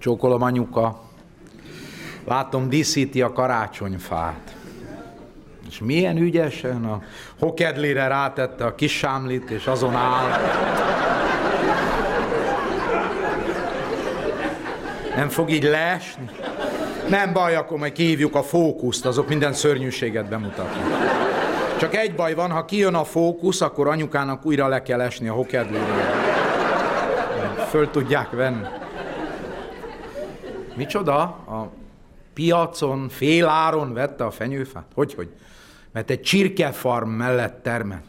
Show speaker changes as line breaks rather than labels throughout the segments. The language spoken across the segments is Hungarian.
Csókolom anyuka. Látom, díszíti a karácsonyfát. És milyen ügyesen a hokedlire rátette a kis sámlit, és azon áll. Nem fog így leesni? Nem baj, akkor majd kihívjuk a fókuszt, azok minden szörnyűséget bemutatnak. Csak egy baj van, ha kijön a fókusz, akkor anyukának újra le kell esni a hokedlére. Föl tudják venni. Micsoda? A piacon féláron vette a fenyőfát? Hogy, hogy? Mert egy csirkefarm mellett termett.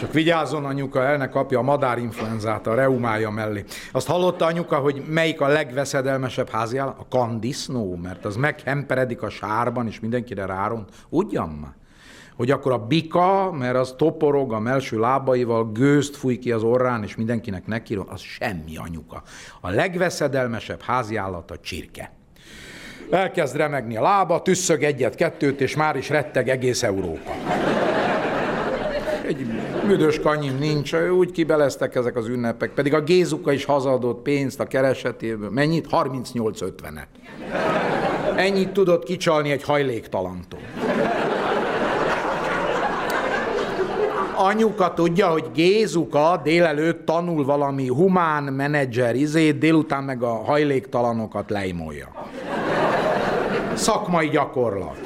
Csak vigyázzon anyuka, el ne kapja a madárinfluenzát a reumája mellé. Azt hallotta anyuka, hogy melyik a legveszedelmesebb háziállat? A kandisznó, mert az meghemperedik a sárban, és mindenkire ráront. Ugyan már? Hogy akkor a bika, mert az toporog a melső lábaival, gőzt fúj ki az orrán, és mindenkinek neki, az semmi anyuka. A legveszedelmesebb háziállat a csirke. Elkezd remegni a lába, tüsszög egyet-kettőt, és már is retteg egész Európa. Egy büdös kanyim nincs, úgy kibeleztek ezek az ünnepek. Pedig a Gézuka is hazadott pénzt a keresetéből. Mennyit? 38-50-et. Ennyit tudott kicsalni egy hajléktalantól. Anyuka tudja, hogy Gézuka délelőtt tanul valami humán menedzser izét, délután meg a hajléktalanokat leimolja. Szakmai gyakorlat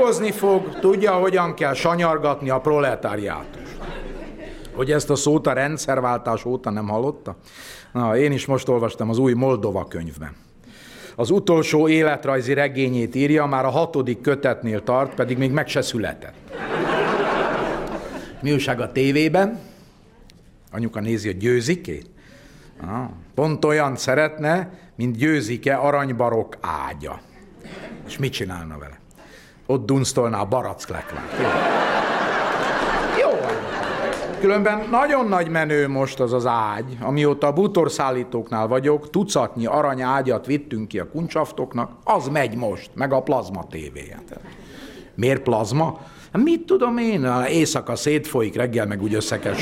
dolgozni fog, tudja, hogyan kell sanyargatni a proletáriátus. Hogy ezt a szót a rendszerváltás óta nem hallotta? Na, én is most olvastam az új Moldova könyvben. Az utolsó életrajzi regényét írja, már a hatodik kötetnél tart, pedig még meg se született. Mi újság a tévében? Anyuka nézi a győzikét? Ah, pont olyan szeretne, mint győzike aranybarok ágya. És mit csinálna vele? ott dunsztolná a baracklekvát. Jó. Különben nagyon nagy menő most az az ágy, amióta a bútorszállítóknál vagyok, tucatnyi aranyágyat vittünk ki a kuncsaftoknak, az megy most, meg a plazma tévéje. Miért plazma? Mit tudom én, éjszaka szétfolyik, reggel meg úgy össze kell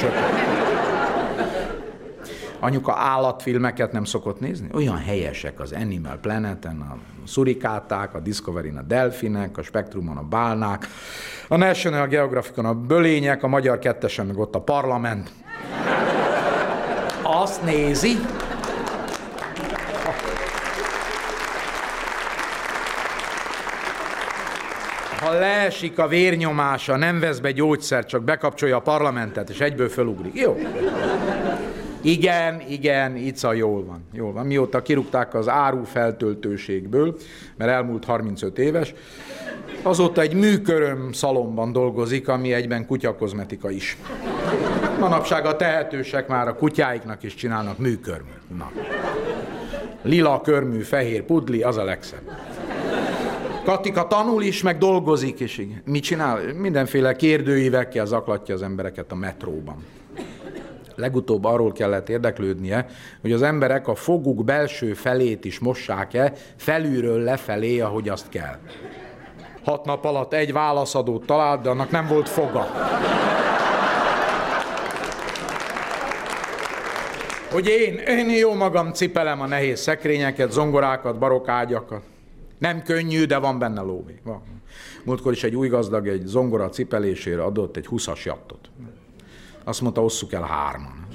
Anyuka állatfilmeket nem szokott nézni? Olyan helyesek az Animal Planeten, a szurikáták, a Discovery-n a delfinek, a Spektrumon a bálnák, a National Geographicon a bölények, a Magyar Kettesen meg ott a parlament. Azt nézi, ha leesik a vérnyomása, nem vesz be gyógyszert, csak bekapcsolja a parlamentet, és egyből fölugrik. Jó. Igen, igen, Ica jól van, jól van. Mióta kirúgták az áru feltöltőségből, mert elmúlt 35 éves, azóta egy műköröm szalomban dolgozik, ami egyben kutyakozmetika is. Manapság a tehetősek már a kutyáiknak is csinálnak műkörműt. Na. Lila körmű, fehér pudli, az a legszebb. Katika tanul is, meg dolgozik is. Mit csinál? Mindenféle kérdőívekkel zaklatja az embereket a metróban legutóbb arról kellett érdeklődnie, hogy az emberek a foguk belső felét is mossák-e felülről lefelé, ahogy azt kell. Hat nap alatt egy válaszadót talált, de annak nem volt foga. Hogy én, én jó magam cipelem a nehéz szekrényeket, zongorákat, barokágyakat. Nem könnyű, de van benne lóvé. Van. Múltkor is egy új gazdag egy zongora cipelésére adott egy 20-as jattot. Azt mondta, osszuk el hárman.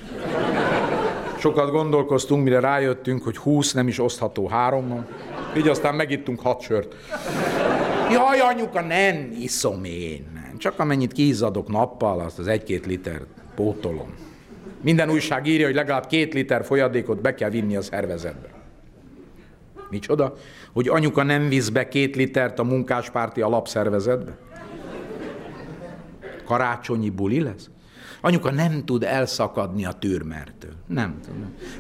Sokat gondolkoztunk, mire rájöttünk, hogy húsz nem is osztható hárommal. Így aztán megittunk hat sört. Jaj, anyuka, nem iszom én. Csak amennyit kiizzadok nappal, azt az egy-két liter pótolom. Minden újság írja, hogy legalább két liter folyadékot be kell vinni a szervezetbe. Micsoda? Hogy anyuka nem visz be két litert a munkáspárti alapszervezetbe? Karácsonyi buli lesz? Anyuka nem tud elszakadni a türmertől. Nem tud.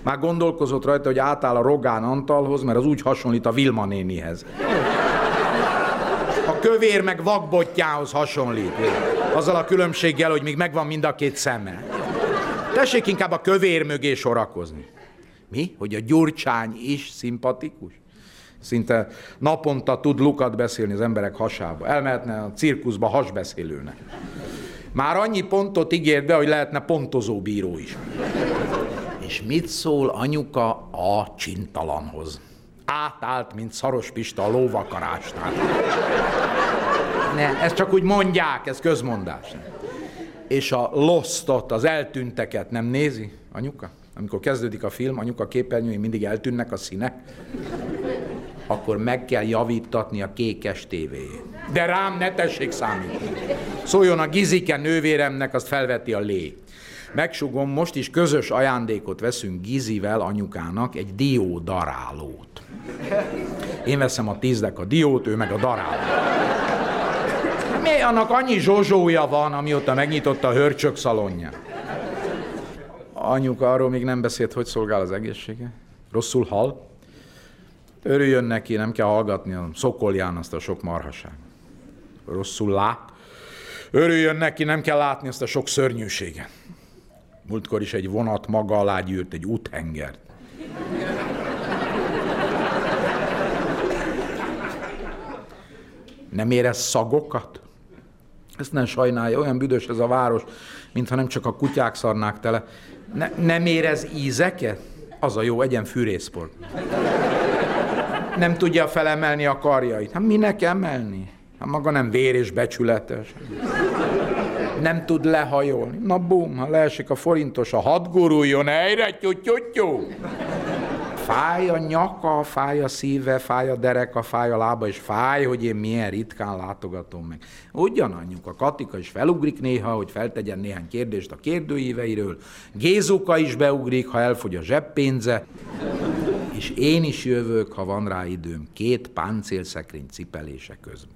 Már gondolkozott rajta, hogy átáll a Rogán Antalhoz, mert az úgy hasonlít a Vilma nénihez. A kövér meg vakbottyához hasonlít. Azzal a különbséggel, hogy még megvan mind a két szeme. Tessék inkább a kövér mögé sorakozni. Mi? Hogy a gyurcsány is szimpatikus? Szinte naponta tud lukat beszélni az emberek hasába. Elmehetne a cirkuszba hasbeszélőnek. Már annyi pontot ígért be, hogy lehetne pontozó bíró is. És mit szól anyuka a csintalanhoz? Átállt, mint Szaros Pista a lóvakarásnál. Ne, ezt csak úgy mondják, ez közmondás. És a lostot, az eltűnteket nem nézi anyuka? Amikor kezdődik a film, anyuka képernyői mindig eltűnnek a színek, akkor meg kell javítatni a kékes tévéjét. De rám ne tessék számítani. Szóljon a Gizike nővéremnek, azt felveti a lé. Megsugom, most is közös ajándékot veszünk Gizivel anyukának, egy dió darálót. Én veszem a tízdek a diót, ő meg a darálót. Mi annak annyi zsozsója van, amióta megnyitotta a hörcsök szalonját. Anyuka arról még nem beszélt, hogy szolgál az egészsége. Rosszul hal. Örüljön neki, nem kell hallgatni a szokolján azt a sok marhaság. Rosszul lát. Örüljön neki, nem kell látni azt a sok szörnyűséget. Múltkor is egy vonat maga alá gyűrt egy úthengert. Nem érez szagokat? Ezt nem sajnálja, olyan büdös ez a város, mintha nem csak a kutyák szarnák tele. Ne, nem érez ízeket? Az a jó, egyen fűrészport. Nem tudja felemelni a karjait. Hát minek emelni? Hát maga nem vér és becsületes. Nem tud lehajolni. Na bum, ha leesik a forintos, a hat guruljon helyre, tyutyutyú. Fáj a nyaka, fáj a szíve, fáj a dereka, fáj a lába, és fáj, hogy én milyen ritkán látogatom meg. Ugyananyjuk, a Katika is felugrik néha, hogy feltegyen néhány kérdést a kérdőíveiről. Gézuka is beugrik, ha elfogy a zseppénze. És én is jövök, ha van rá időm, két páncélszekrény cipelése közben.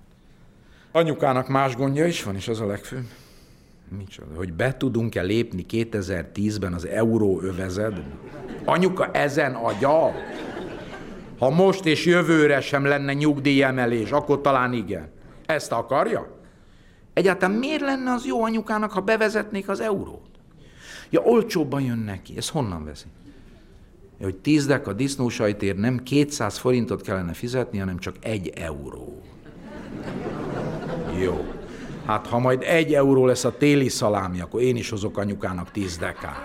Anyukának más gondja is van, és az a legfőbb. Micsoda, hogy be tudunk-e lépni 2010-ben az euróövezetbe? Anyuka ezen agyal? Ha most és jövőre sem lenne nyugdíjemelés, akkor talán igen. Ezt akarja? Egyáltalán miért lenne az jó anyukának, ha bevezetnék az eurót? Ja, olcsóbban jön neki. Ez honnan veszi? Hogy tízdek a disznósajtért nem 200 forintot kellene fizetni, hanem csak egy euró. Jó. Hát ha majd egy euró lesz a téli szalámi, akkor én is hozok anyukának tíz dekát.